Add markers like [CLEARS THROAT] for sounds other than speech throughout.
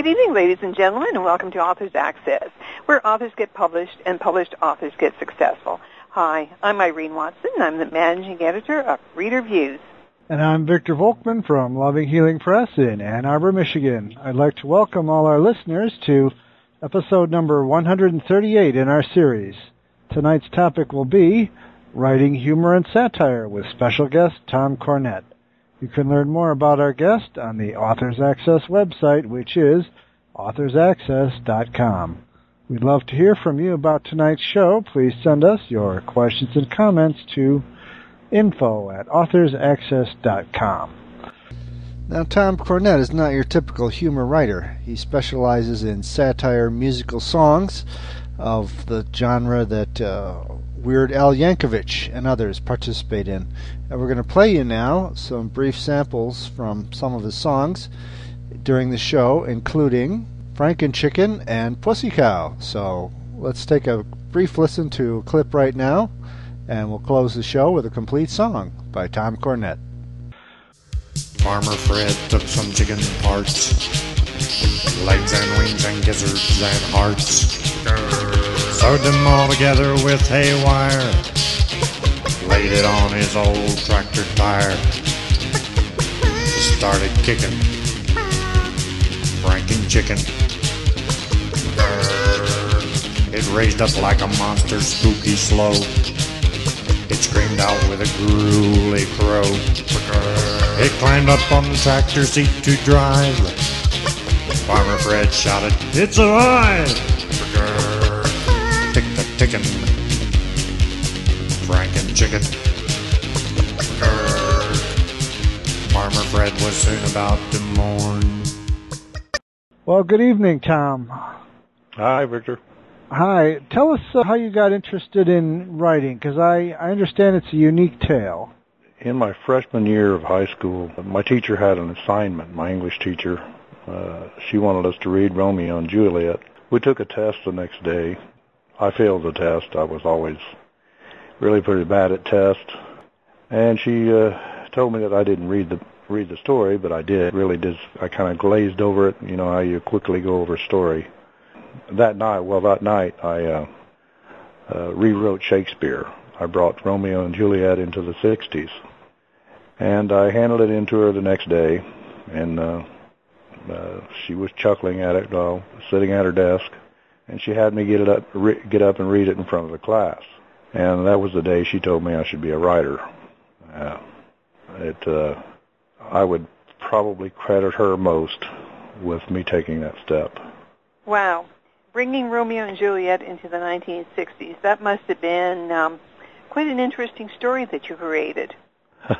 Good evening, ladies and gentlemen, and welcome to Authors Access, where authors get published and published authors get successful. Hi, I'm Irene Watson, and I'm the managing editor of Reader Views. And I'm Victor Volkman from Loving Healing Press in Ann Arbor, Michigan. I'd like to welcome all our listeners to episode number 138 in our series. Tonight's topic will be Writing Humor and Satire with special guest Tom Cornett. You can learn more about our guest on the Authors Access website, which is authorsaccess.com. We'd love to hear from you about tonight's show. Please send us your questions and comments to info at authorsaccess.com. Now, Tom Cornett is not your typical humor writer. He specializes in satire musical songs of the genre that uh, Weird Al Yankovic and others participate in. And we're going to play you now some brief samples from some of his songs during the show, including Franken Chicken and Pussy Cow. So let's take a brief listen to a clip right now, and we'll close the show with a complete song by Tom Cornett. Farmer Fred took some chicken parts, legs and wings and gizzards and hearts. Sewed them all together with haywire. Laid it on his old tractor tire. Started kicking. Franken chicken. It raised up like a monster, spooky slow. It screamed out with a gruely crow. It climbed up on the tractor seat to drive. Farmer Fred shouted, It's alive! Tick the tickin'. Franken chicken. Farmer Fred was soon about to mourn. Well, good evening, Tom. Hi, Victor. Hi. Tell us uh, how you got interested in writing, because I, I understand it's a unique tale. In my freshman year of high school, my teacher had an assignment, my English teacher. Uh, she wanted us to read Romeo and Juliet. We took a test the next day, I failed the test. I was always really pretty bad at tests. And she uh, told me that I didn't read the read the story, but I did. Really did. I kind of glazed over it. You know how you quickly go over a story. That night, well, that night I uh, uh, rewrote Shakespeare. I brought Romeo and Juliet into the '60s, and I handed it into her the next day, and uh, uh, she was chuckling at it while sitting at her desk and she had me get it up, re- get up and read it in front of the class. And that was the day she told me I should be a writer. Uh, it, uh, I would probably credit her most with me taking that step. Wow, bringing Romeo and Juliet into the 1960s. That must have been um, quite an interesting story that you created. [LAUGHS]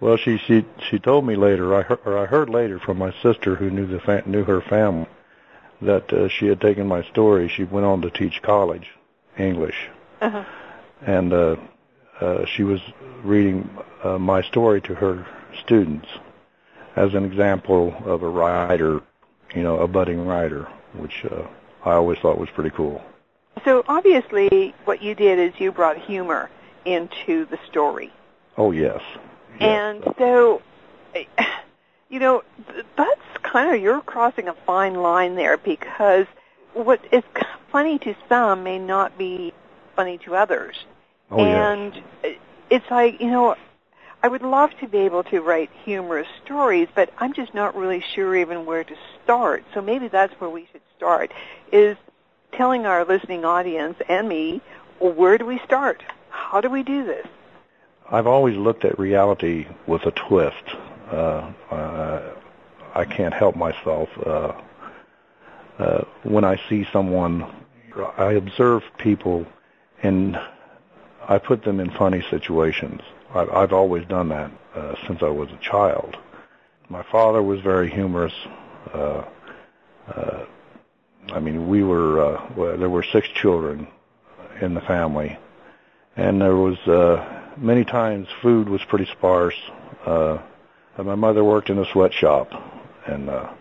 well, she she she told me later. I heard, or I heard later from my sister who knew the fa- knew her family that uh, she had taken my story. She went on to teach college English, uh-huh. and uh, uh, she was reading uh, my story to her students as an example of a writer, you know, a budding writer, which uh, I always thought was pretty cool. So obviously, what you did is you brought humor into the story. Oh yes. yes. And so you know, that's kind of, you're crossing a fine line there because what is funny to some may not be funny to others. Oh, and yes. it's like, you know, I would love to be able to write humorous stories, but I'm just not really sure even where to start. So maybe that's where we should start, is telling our listening audience and me, where do we start? How do we do this? I've always looked at reality with a twist uh, uh, I can't help myself. Uh, uh, when I see someone, I observe people, and I put them in funny situations. I've, I've always done that uh, since I was a child. My father was very humorous. Uh, uh, I mean, we were uh, well, there were six children in the family, and there was uh, many times food was pretty sparse. Uh, uh, my mother worked in a sweatshop, and uh,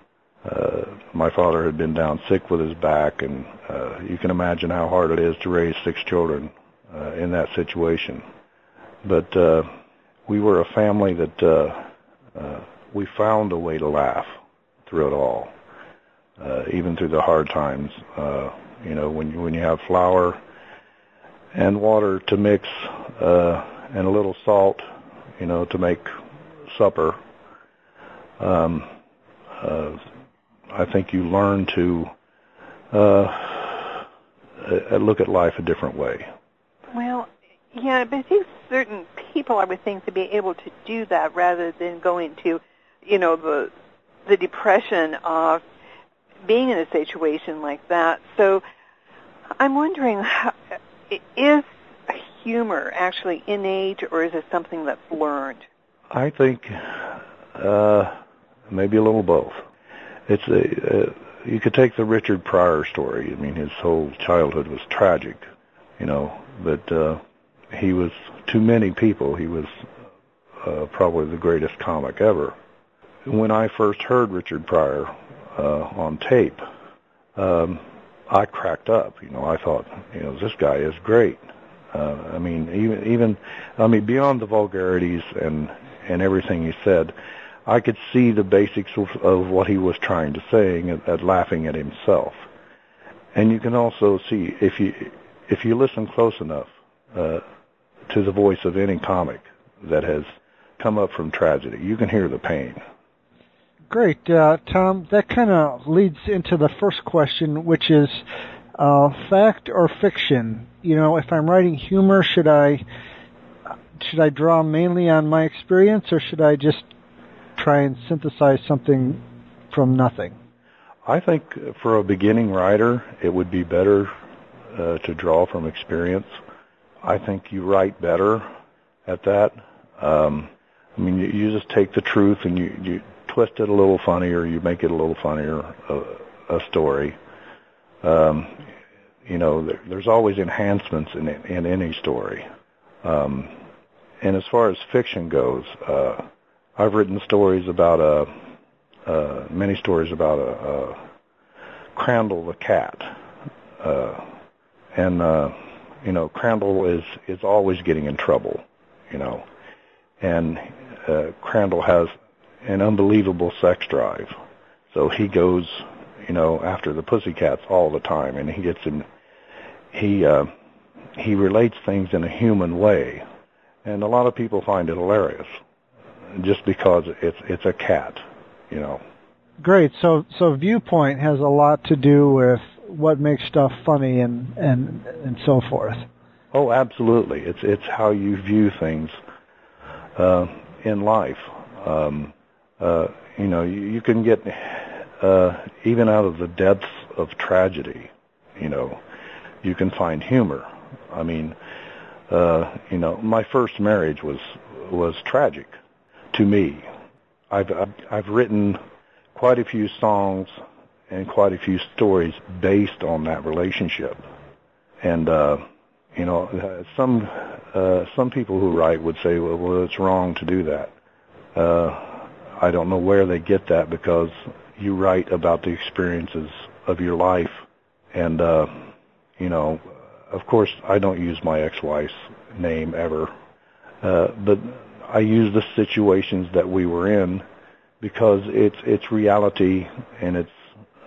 uh, my father had been down sick with his back, and uh, you can imagine how hard it is to raise six children uh, in that situation. But uh, we were a family that uh, uh, we found a way to laugh through it all, uh, even through the hard times. Uh, you know, when when you have flour and water to mix, uh, and a little salt, you know, to make supper. Um, uh, I think you learn to uh, uh, look at life a different way. Well, yeah, but I think certain people, I would think, to be able to do that rather than going to, you know, the the depression of being in a situation like that. So I'm wondering, is humor actually innate, or is it something that's learned? I think uh, maybe a little both. It's a uh, you could take the Richard Pryor story. I mean, his whole childhood was tragic, you know, but uh, he was to many people he was uh, probably the greatest comic ever. When I first heard Richard Pryor uh, on tape, um, I cracked up. You know, I thought, you know, this guy is great. Uh, I mean, even even I mean beyond the vulgarities and and everything he said, I could see the basics of, of what he was trying to say and at laughing at himself. And you can also see if you if you listen close enough uh, to the voice of any comic that has come up from tragedy, you can hear the pain. Great, uh, Tom. That kind of leads into the first question, which is uh, fact or fiction. You know, if I'm writing humor, should I should I draw mainly on my experience, or should I just try and synthesize something from nothing? I think for a beginning writer, it would be better uh, to draw from experience. I think you write better at that. Um, I mean, you, you just take the truth and you, you twist it a little funnier, you make it a little funnier, a, a story. Um, you know, there, there's always enhancements in, in any story. Um, and as far as fiction goes, uh, I've written stories about a, uh, many stories about a, a Crandall the cat, uh, and uh, you know Crandall is is always getting in trouble, you know, and uh, Crandall has an unbelievable sex drive, so he goes, you know, after the pussycats all the time, and he gets in, he uh, he relates things in a human way, and a lot of people find it hilarious just because it's it's a cat, you know. Great. So so viewpoint has a lot to do with what makes stuff funny and and and so forth. Oh, absolutely. It's it's how you view things uh, in life. Um, uh, you know, you, you can get uh, even out of the depths of tragedy. You know, you can find humor. I mean, uh, you know, my first marriage was was tragic to me. I've, I've, written quite a few songs and quite a few stories based on that relationship. And, uh, you know, some, uh, some people who write would say, well, well it's wrong to do that. Uh, I don't know where they get that because you write about the experiences of your life. And, uh, you know, of course, I don't use my ex-wife's name ever. Uh, but I use the situations that we were in because it's it's reality and it's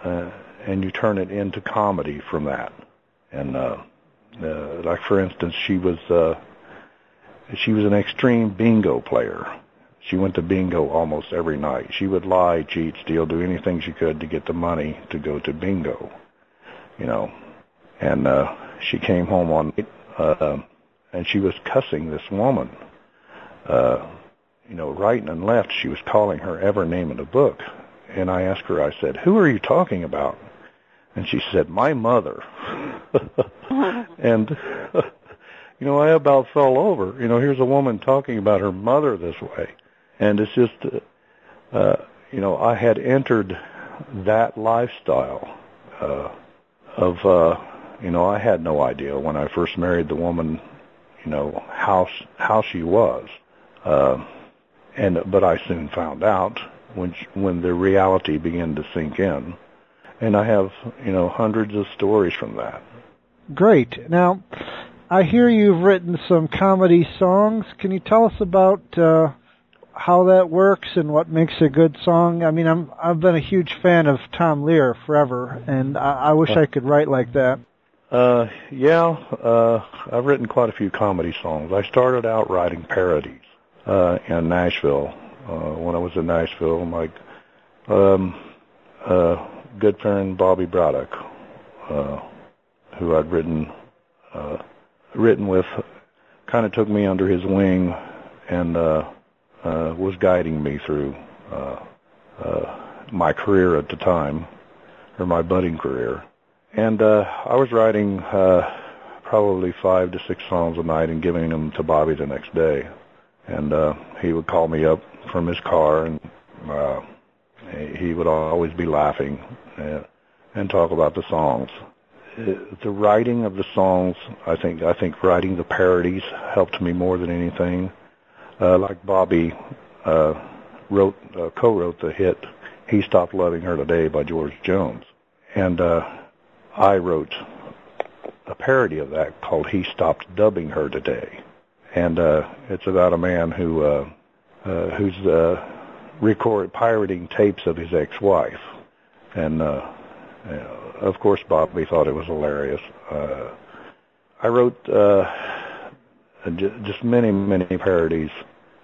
uh, and you turn it into comedy from that. And uh, uh, like for instance, she was uh, she was an extreme bingo player. She went to bingo almost every night. She would lie, cheat, steal, do anything she could to get the money to go to bingo. You know, and uh, she came home on uh, and she was cussing this woman uh, you know, right and left, she was calling her ever name in the book. And I asked her, I said, who are you talking about? And she said, my mother. [LAUGHS] and, [LAUGHS] you know, I about fell over. You know, here's a woman talking about her mother this way. And it's just, uh, uh, you know, I had entered that lifestyle uh, of, uh, you know, I had no idea when I first married the woman, you know, how how she was. Uh, and but I soon found out when when the reality began to sink in, and I have you know hundreds of stories from that. Great. Now, I hear you've written some comedy songs. Can you tell us about uh, how that works and what makes a good song? I mean, I'm I've been a huge fan of Tom Lehrer forever, and I, I wish I could write like that. Uh, yeah, uh, I've written quite a few comedy songs. I started out writing parodies uh, in Nashville. Uh, when I was in Nashville, my um, uh, good friend Bobby Braddock, uh, who I'd written uh, written with, kind of took me under his wing and uh, uh, was guiding me through uh, uh, my career at the time, or my budding career. And uh, I was writing uh, probably five to six songs a night and giving them to Bobby the next day. And uh, he would call me up from his car, and uh, he would always be laughing and, and talk about the songs. Uh, the writing of the songs, I think, I think writing the parodies helped me more than anything uh, like Bobby uh, wrote, uh, co-wrote the hit "He Stopped Loving Her Today" by George Jones, and uh, I wrote a parody of that called "He Stopped Dubbing Her Today," and uh, it's about a man who uh, uh, who's uh, record pirating tapes of his ex-wife, and uh, uh, of course Bobby thought it was hilarious. Uh, I wrote. Uh, just many, many parodies.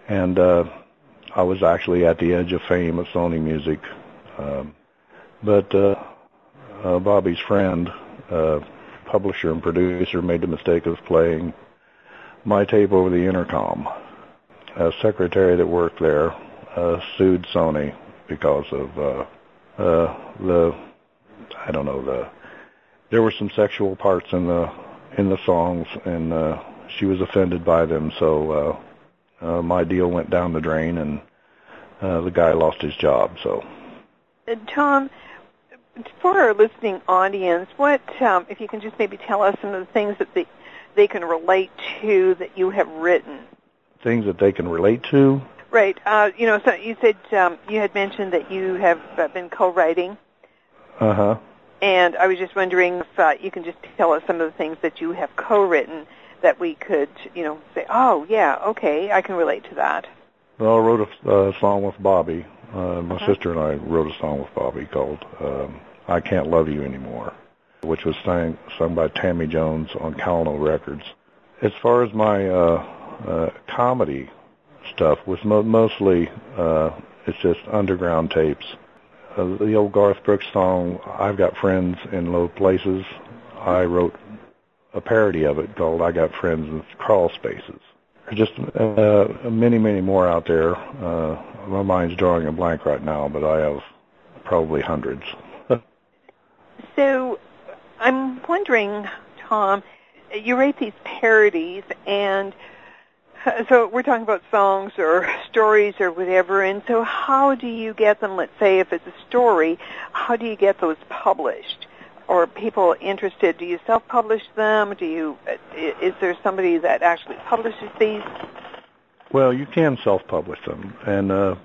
And uh, I was actually at the edge of fame at Sony Music. Um, but uh, uh, Bobby's friend, uh, publisher and producer, made the mistake of playing my tape over the intercom. A secretary that worked there uh, sued Sony because of uh, uh, the, I don't know, the, there were some sexual parts in the in the songs, and uh, she was offended by them, so uh, uh, my deal went down the drain, and uh, the guy lost his job. So, uh, Tom, for our listening audience, what um, if you can just maybe tell us some of the things that they they can relate to that you have written? Things that they can relate to. Right. Uh, you know, so you said um, you had mentioned that you have uh, been co-writing. Uh huh. And I was just wondering if uh, you can just tell us some of the things that you have co-written that we could, you know, say, oh yeah, okay, I can relate to that. Well, I wrote a uh, song with Bobby. Uh, my uh-huh. sister and I wrote a song with Bobby called um, "I Can't Love You Anymore," which was sang, sung by Tammy Jones on Calno Records. As far as my uh, uh, comedy stuff, was mo- mostly uh, it's just underground tapes. Uh, the old Garth Brooks song "I've Got Friends in Low Places." I wrote a parody of it called "I Got Friends in Crawl Spaces." Just uh, many, many more out there. Uh, my mind's drawing a blank right now, but I have probably hundreds. [LAUGHS] so, I'm wondering, Tom, you write these parodies, and so we're talking about songs or stories or whatever, and so how do you get them, let's say if it's a story, how do you get those published? Or people interested, do you self-publish them? Do you is there somebody that actually publishes these? Well, you can self-publish them, and uh,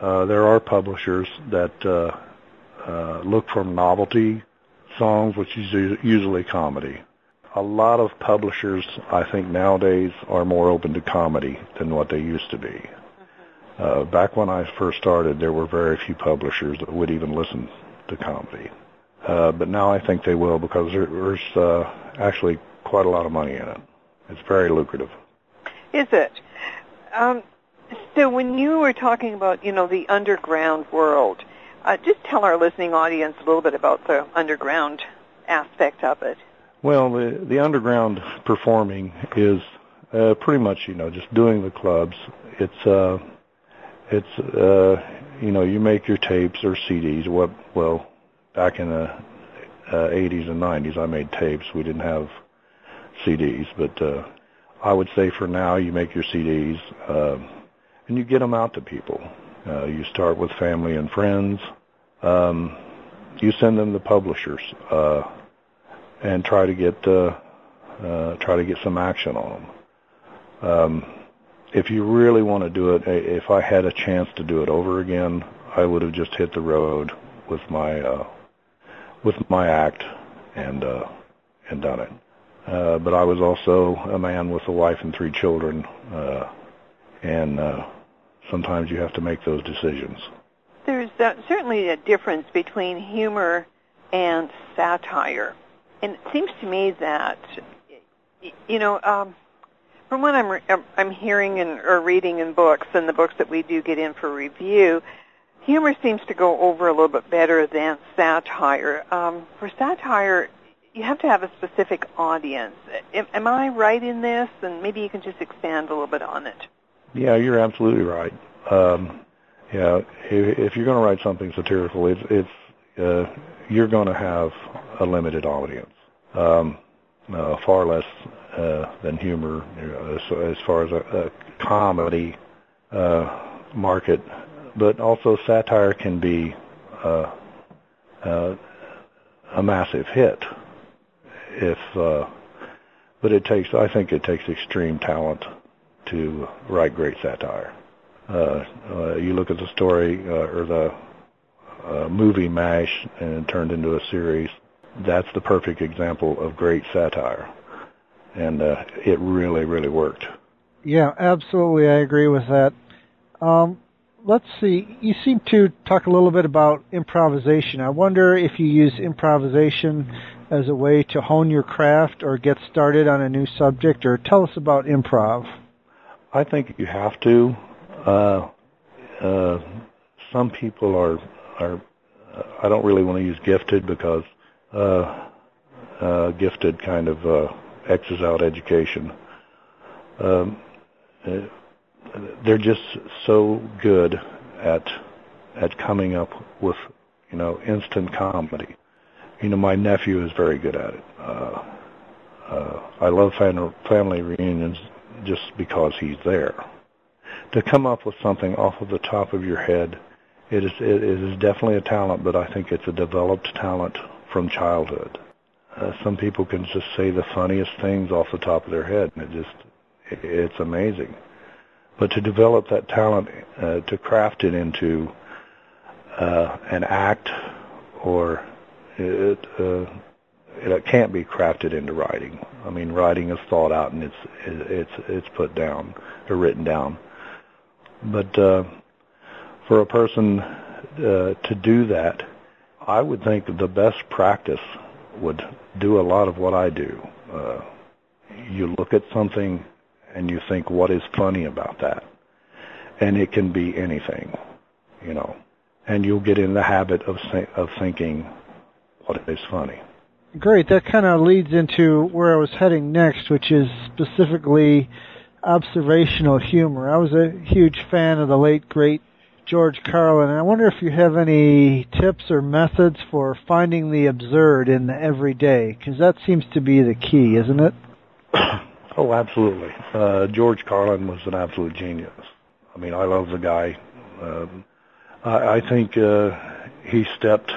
uh, there are publishers that uh, uh, look for novelty songs, which is usually comedy. A lot of publishers, I think nowadays, are more open to comedy than what they used to be. Mm-hmm. Uh, back when I first started, there were very few publishers that would even listen to comedy. Uh, but now I think they will because there, there's uh, actually quite a lot of money in it. It's very lucrative. Is it? Um, so when you were talking about, you know, the underground world, uh, just tell our listening audience a little bit about the underground aspect of it. Well, the the underground performing is uh, pretty much, you know, just doing the clubs. It's uh, it's uh, you know, you make your tapes or CDs. What well, back in the uh, 80s and 90s, I made tapes. We didn't have CDs, but uh, I would say for now, you make your CDs uh, and you get them out to people. Uh, you start with family and friends. Um, you send them to publishers uh, and try to get uh, uh, try to get some action on them. Um, if you really want to do it, if I had a chance to do it over again, I would have just hit the road with my uh, with my act and uh, and done it. Uh, but I was also a man with a wife and three children, uh, and uh, sometimes you have to make those decisions. There's uh, certainly a difference between humor and satire. And it seems to me that, you know, um, from what I'm, re- I'm hearing and, or reading in books and the books that we do get in for review, humor seems to go over a little bit better than satire. Um, for satire, you have to have a specific audience. Am, am I right in this? And maybe you can just expand a little bit on it. Yeah, you're absolutely right. Um, yeah, if, if you're going to write something satirical, it's, it's uh, you're going to have a limited audience, um, uh, far less uh, than humor uh, as, as far as a, a comedy uh, market. But also satire can be uh, uh, a massive hit if uh, but it takes I think it takes extreme talent to write great satire. Uh, uh, you look at the story uh, or the movie MASH and it turned into a series. That's the perfect example of great satire, and it really really worked. Yeah, absolutely, I agree with that. Um, let's see. You seem to talk a little bit about improvisation. I wonder if you use improvisation as a way to hone your craft or get started on a new subject, or tell us about improv. I think you have to. Uh, uh, some people are are. I don't really want to use gifted because uh, uh, gifted kind of uh, X's out education. Um, uh, they're just so good at at coming up with you know instant comedy you know, my nephew is very good at it. Uh, uh, I love fam- family reunions just because he's there. To come up with something off of the top of your head, it is it is definitely a talent, but I think it's a developed talent from childhood. Uh, some people can just say the funniest things off the top of their head, and it just it, it's amazing. But to develop that talent, uh, to craft it into uh, an act or it uh, it can't be crafted into writing. I mean, writing is thought out and it's it's it's put down or written down. But uh, for a person uh, to do that, I would think the best practice would do a lot of what I do. Uh, you look at something and you think, what is funny about that? And it can be anything, you know. And you'll get in the habit of of thinking, what is funny. Great. That kind of leads into where I was heading next, which is specifically observational humor. I was a huge fan of the late great George Carlin, and I wonder if you have any tips or methods for finding the absurd in the everyday, because that seems to be the key, isn't it? [CLEARS THROAT] oh, absolutely. Uh, George Carlin was an absolute genius. I mean, I love the guy. Um, I, I think uh, he stepped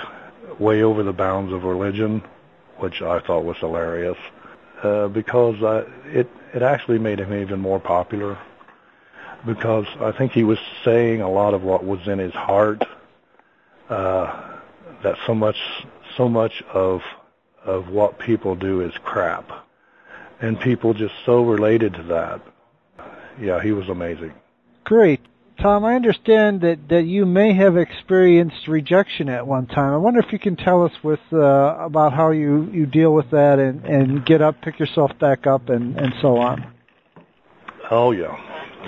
way over the bounds of religion, which I thought was hilarious, uh, because I, it it actually made him even more popular. Because I think he was saying a lot of what was in his heart. Uh, that so much so much of of what people do is crap, and people just so related to that. Yeah, he was amazing. Great. Tom, I understand that, that you may have experienced rejection at one time. I wonder if you can tell us with uh, about how you, you deal with that and, and get up, pick yourself back up, and, and so on. Oh yeah,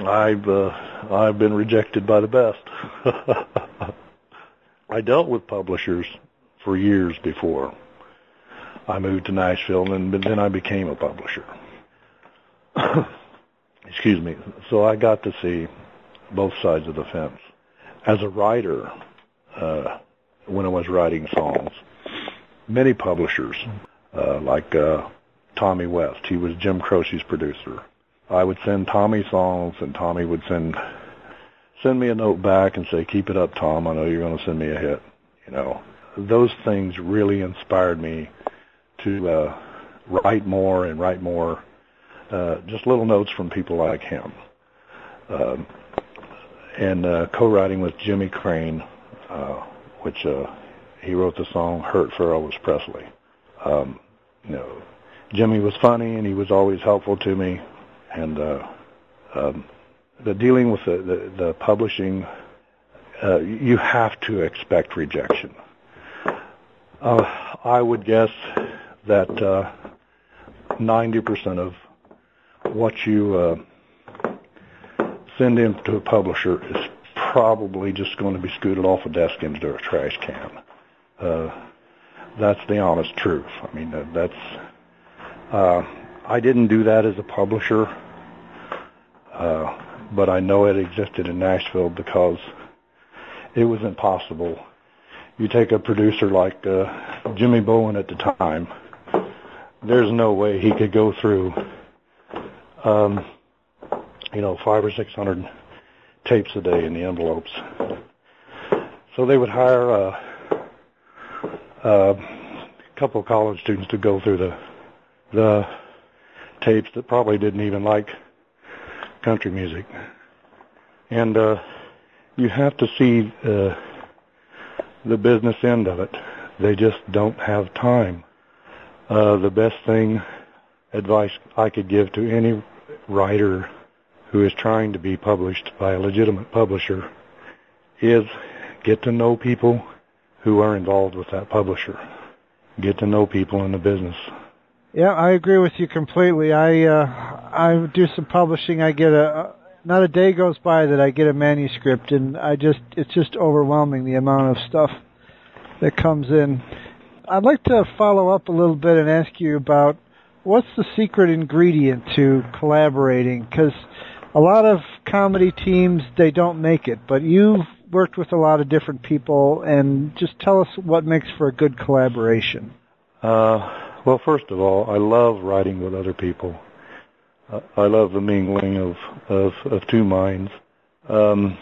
I've uh, I've been rejected by the best. [LAUGHS] I dealt with publishers for years before I moved to Nashville, and then I became a publisher. [COUGHS] Excuse me. So I got to see both sides of the fence. As a writer, uh, when I was writing songs, many publishers, uh, like uh, Tommy West, he was Jim Croce's producer. I would send Tommy songs, and Tommy would send send me a note back and say, "Keep it up, Tom. I know you're going to send me a hit." You know, those things really inspired me to uh, write more and write more. Uh, just little notes from people like him. Um, and uh, co-writing with Jimmy Crane, uh, which uh, he wrote the song "Hurt for Elvis Presley." Um, you know, Jimmy was funny and he was always helpful to me, and uh, um, the dealing with the the, the publishing, uh, you have to expect rejection. Uh, I would guess that uh, 90% of what you uh, send into a publisher is probably just going to be scooted off a desk into a trash can. Uh, that's the honest truth. I mean, uh, that's. Uh, I didn't do that as a publisher, uh, but I know it existed in Nashville because it was impossible. You take a producer like uh, Jimmy Bowen at the time. There's no way he could go through, um, you know, five or six hundred tapes a day in the envelopes. So they would hire a, a couple of college students to go through the the tapes that probably didn't even like country music, and uh, you have to see uh, the business end of it. They just don't have time. Uh, the best thing, advice I could give to any writer who is trying to be published by a legitimate publisher is get to know people who are involved with that publisher. Get to know people in the business. Yeah, I agree with you completely. I uh, I do some publishing. I get a not a day goes by that I get a manuscript, and I just it's just overwhelming the amount of stuff that comes in. I'd like to follow up a little bit and ask you about what's the secret ingredient to collaborating because a lot of comedy teams they don't make it, but you've worked with a lot of different people, and just tell us what makes for a good collaboration. Uh, well, first of all, I love writing with other people. Uh, I love the mingling of of, of two minds. Um,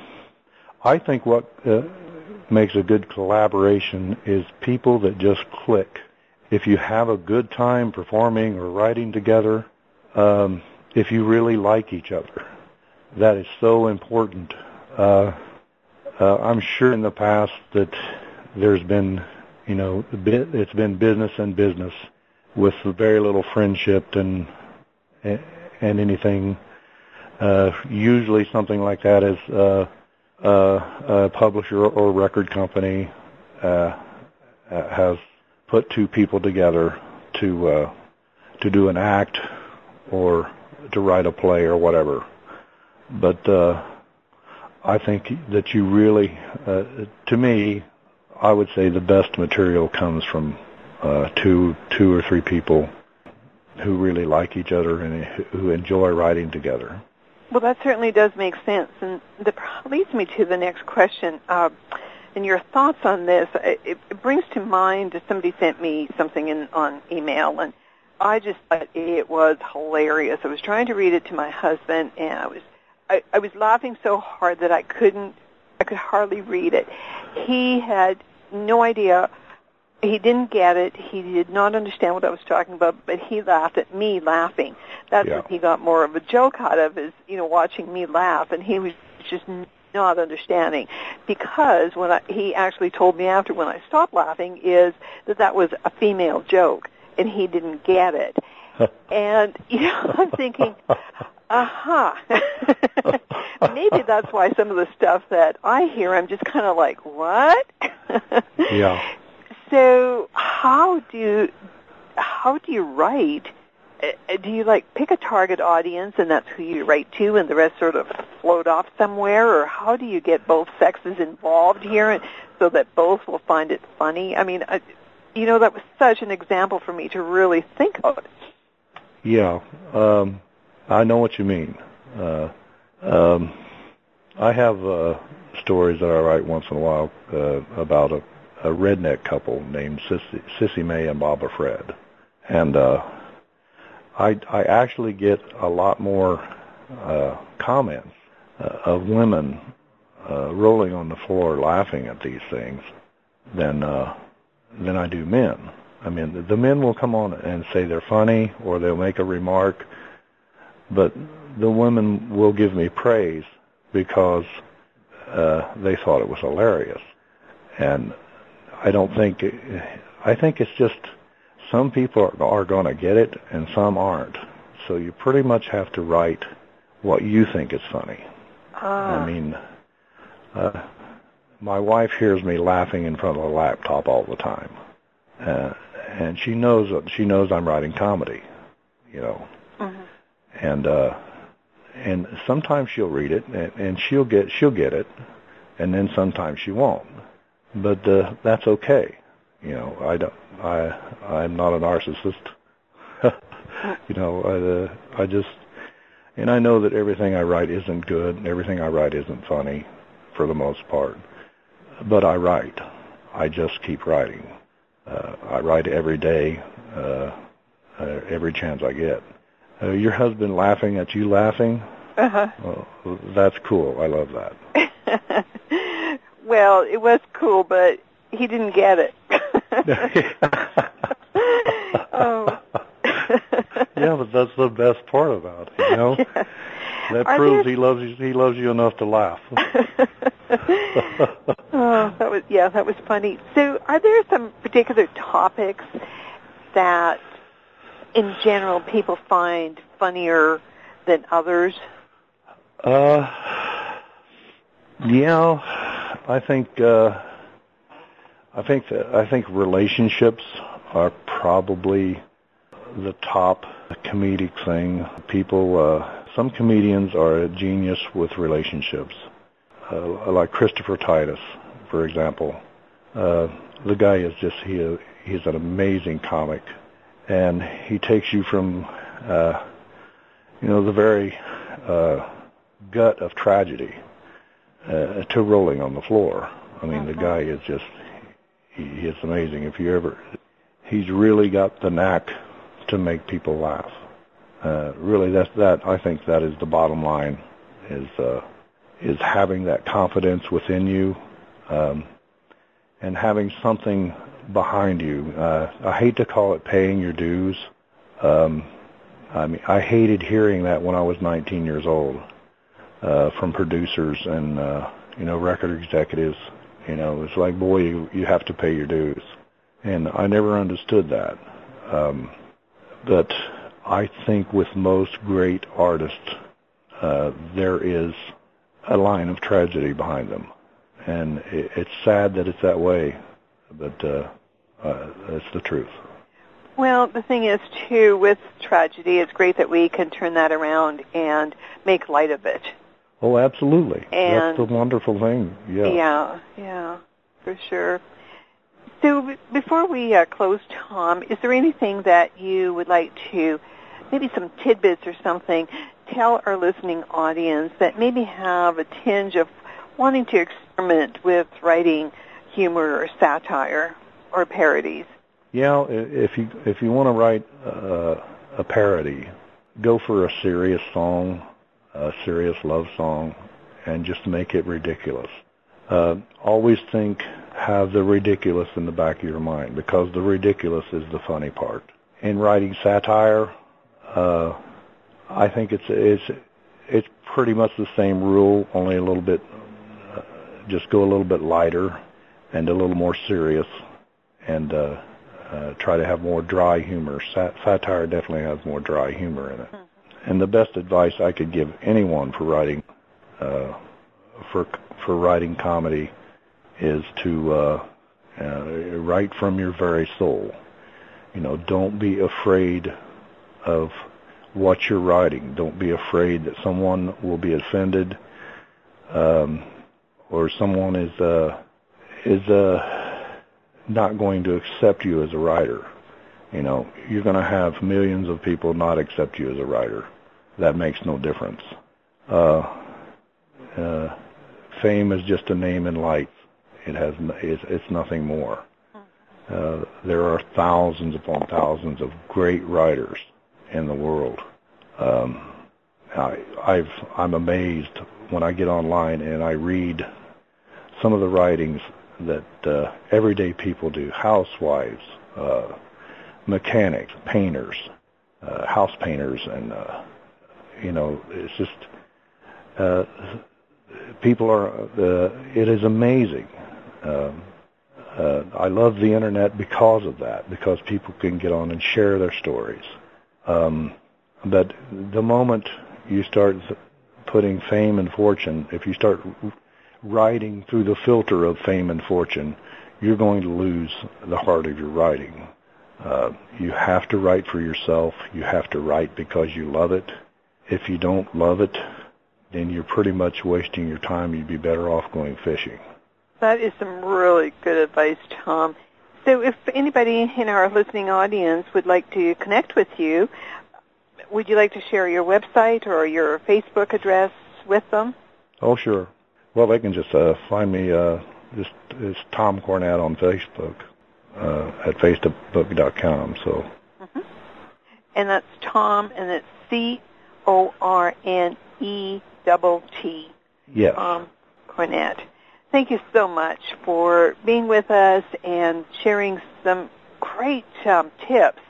I think what uh, makes a good collaboration is people that just click. If you have a good time performing or writing together, um, if you really like each other, that is so important. Uh, uh, I'm sure in the past that there's been, you know, it's been business and business with very little friendship and and anything. Uh, usually, something like that is uh, uh, a publisher or record company uh, has put two people together to uh, to do an act or to write a play or whatever. But uh, I think that you really, uh, to me, I would say the best material comes from uh, two two or three people who really like each other and who enjoy writing together. Well, that certainly does make sense, and that leads me to the next question. Uh, and your thoughts on this, it, it brings to mind that somebody sent me something in on email, and I just thought it was hilarious. I was trying to read it to my husband, and I was I, I was laughing so hard that I couldn't I could hardly read it. He had no idea he didn't get it. He did not understand what I was talking about, but he laughed at me laughing. That's yeah. what he got more of a joke out of is, you know, watching me laugh and he was just not understanding because when I, he actually told me after when I stopped laughing is that that was a female joke and he didn't get it. [LAUGHS] and you know, I'm thinking, aha. Uh-huh. [LAUGHS] Maybe that's why some of the stuff that I hear, I'm just kind of like, what? [LAUGHS] yeah. So how do how do you write? Uh, do you like pick a target audience and that's who you write to, and the rest sort of float off somewhere, or how do you get both sexes involved here, and so that both will find it funny? I mean, I, you know, that was such an example for me to really think about. Yeah, um, I know what you mean. Uh, um, I have uh, stories that I write once in a while uh, about a a redneck couple named Sissy, Sissy May and Baba Fred, and uh, I I actually get a lot more uh, comments uh, of women uh, rolling on the floor laughing at these things than uh, than I do men. I mean, the, the men will come on and say they're funny or they'll make a remark, but the women will give me praise because uh, they thought it was hilarious. And I don't think. I think it's just some people are, are going to get it and some aren't. So you pretty much have to write what you think is funny. Ah. I mean, uh, my wife hears me laughing in front of a laptop all the time, uh, and she knows she knows I'm writing comedy, you know, mm-hmm. and uh, and sometimes she'll read it and, and she'll get she'll get it, and then sometimes she won't, but uh, that's okay, you know. I don't I I'm not a narcissist, [LAUGHS] you know. I uh, I just and I know that everything I write isn't good, and everything I write isn't funny, for the most part. But I write. I just keep writing. Uh, I write every day, uh, uh, every chance I get. Uh, your husband laughing at you laughing, Uh-huh. well, that's cool. I love that. [LAUGHS] well, it was cool, but he didn't get it. oh. [LAUGHS] [LAUGHS] yeah, but that's the best part about it, you know. [LAUGHS] Yeah. That Are proves there- he loves you. He loves you enough to laugh. oh, that was yeah, that was funny. So, are there some particular topics that, in general, people find funnier than others? Uh, yeah, I think uh, I think that, I think relationships are probably the top comedic thing. People, uh, some comedians are a genius with relationships, uh, like Christopher Titus, for example. Uh, the guy is just he he's an amazing comic, and he takes you from uh, you know the very uh, gut of tragedy uh, to rolling on the floor. I mean, the Mhm. guy is just he, is amazing. If you ever, he's really got the knack to make people laugh. Uh, really, that's that. I think that is the bottom line. Is uh, is having that confidence within you, um, and having something behind you. Uh, I hate to call it paying your dues. Um, I mean, I hated hearing that when I was 19 years old uh, from producers and uh, you know record executives. You know, it's like, boy, you you have to pay your dues, and I never understood that. Um, but I think with most great artists, uh, there is a line of tragedy behind them, and it, it's sad that it's that way, but uh, uh, that's the truth. Well, the thing is, too, with tragedy, it's great that we can turn that around and make light of it. Oh, absolutely. And- That's the wonderful thing. Yeah. Yeah, yeah, for sure. So before we uh, close, Tom, is there anything that you would like to, maybe some tidbits or something, tell our listening audience that maybe have a tinge of wanting to experiment with writing humor or satire or parodies? Yeah, if you if you want to write uh, a parody, go for a serious song, a serious love song, and just make it ridiculous. Uh, always think, have the ridiculous in the back of your mind because the ridiculous is the funny part. In writing satire, uh, I think it's it's it's pretty much the same rule, only a little bit. Uh, just go a little bit lighter and a little more serious, and uh, uh, try to have more dry humor. Sat- satire definitely has more dry humor in it. And the best advice I could give anyone for writing uh, for for writing comedy is to uh, uh, write from your very soul. You know, don't be afraid of what you're writing. Don't be afraid that someone will be offended, um, or someone is uh, is uh, not going to accept you as a writer. You know, you're going to have millions of people not accept you as a writer. That makes no difference. Uh, uh, fame is just a name in lights. It has it's, it's nothing more. Uh, there are thousands upon thousands of great writers in the world. Um, I, I've I'm amazed when I get online and I read some of the writings that uh, everyday people do, housewives, uh, mechanics, painters, uh, house painters, and uh, you know, it's just uh, people are. Uh, it is amazing. Um, uh, I love the internet because of that, because people can get on and share their stories. Um, but the moment you start putting fame and fortune, if you start writing through the filter of fame and fortune, you're going to lose the heart of your writing. Uh, you have to write for yourself. You have to write because you love it. If you don't love it, then you're pretty much wasting your time. You'd be better off going fishing. That is some really good advice, Tom. So if anybody in our listening audience would like to connect with you, would you like to share your website or your Facebook address with them? Oh, sure. Well, they can just uh, find me. Uh, just it's Tom Cornett on Facebook uh, at facebook.com. So. Mm-hmm. And that's Tom, and it's C O R N E double T. Yes. Cornett. Thank you so much for being with us and sharing some great um, tips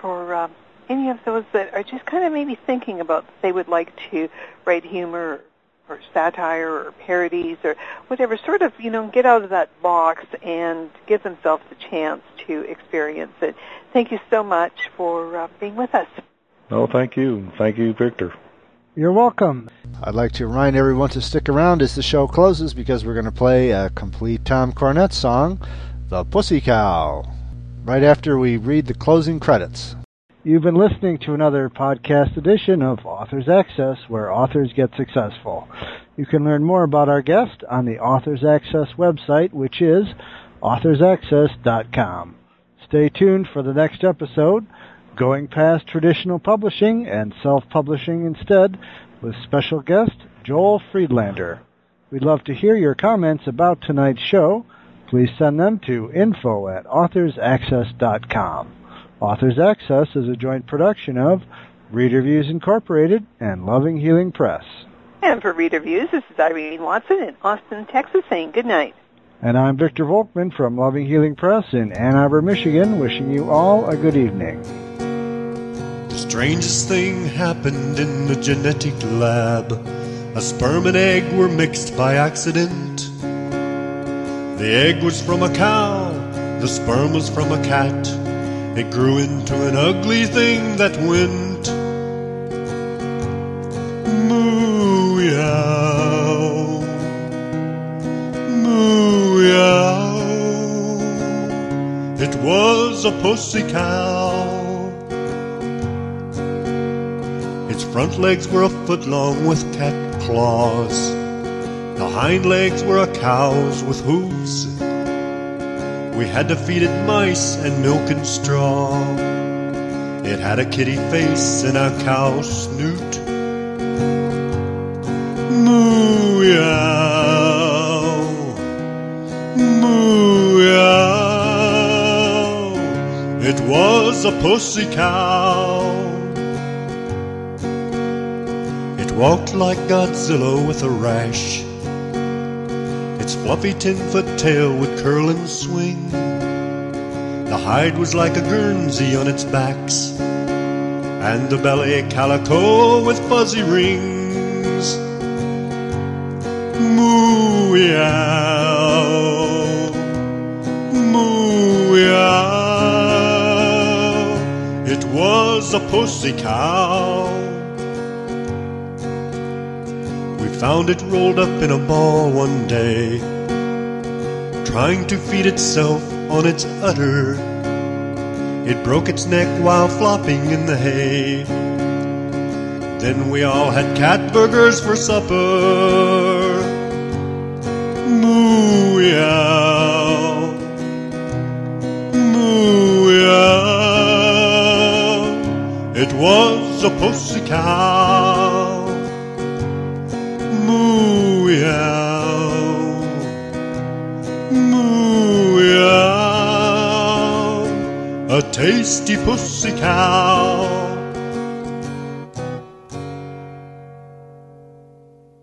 for um, any of those that are just kind of maybe thinking about they would like to write humor or satire or parodies or whatever, sort of, you know, get out of that box and give themselves a chance to experience it. Thank you so much for uh, being with us. No, thank you. Thank you, Victor. You're welcome. I'd like to remind everyone to stick around as the show closes because we're going to play a complete Tom Cornett song, The Pussy Cow, right after we read the closing credits. You've been listening to another podcast edition of Authors Access, where authors get successful. You can learn more about our guest on the Authors Access website, which is authorsaccess.com. Stay tuned for the next episode, going past traditional publishing and self-publishing instead, with special guest Joel Friedlander. We'd love to hear your comments about tonight's show. Please send them to info at authorsaccess.com. Authors Access is a joint production of Reader Views Incorporated and Loving Healing Press. And for Reader Views, this is Irene Watson in Austin, Texas, saying good night. And I'm Victor Volkman from Loving Healing Press in Ann Arbor, Michigan, wishing you all a good evening. Strangest thing happened in the genetic lab. A sperm and egg were mixed by accident. The egg was from a cow, the sperm was from a cat. It grew into an ugly thing that went moo yow, moo yow. It was a pussy cow. Front legs were a foot long with cat claws. The hind legs were a cow's with hooves. We had to feed it mice and milk and straw. It had a kitty face and a cow snoot. Moo yow. It was a pussy cow. Walked like Godzilla with a rash. Its fluffy ten foot tail would curl and swing. The hide was like a guernsey on its backs, and the belly calico with fuzzy rings. Moo yow, moo yow. It was a pussy cow. Found it rolled up in a ball one day, trying to feed itself on its udder. It broke its neck while flopping in the hay. Then we all had cat burgers for supper. Moo yow, moo yow. It was a pussy tasty pussy cow.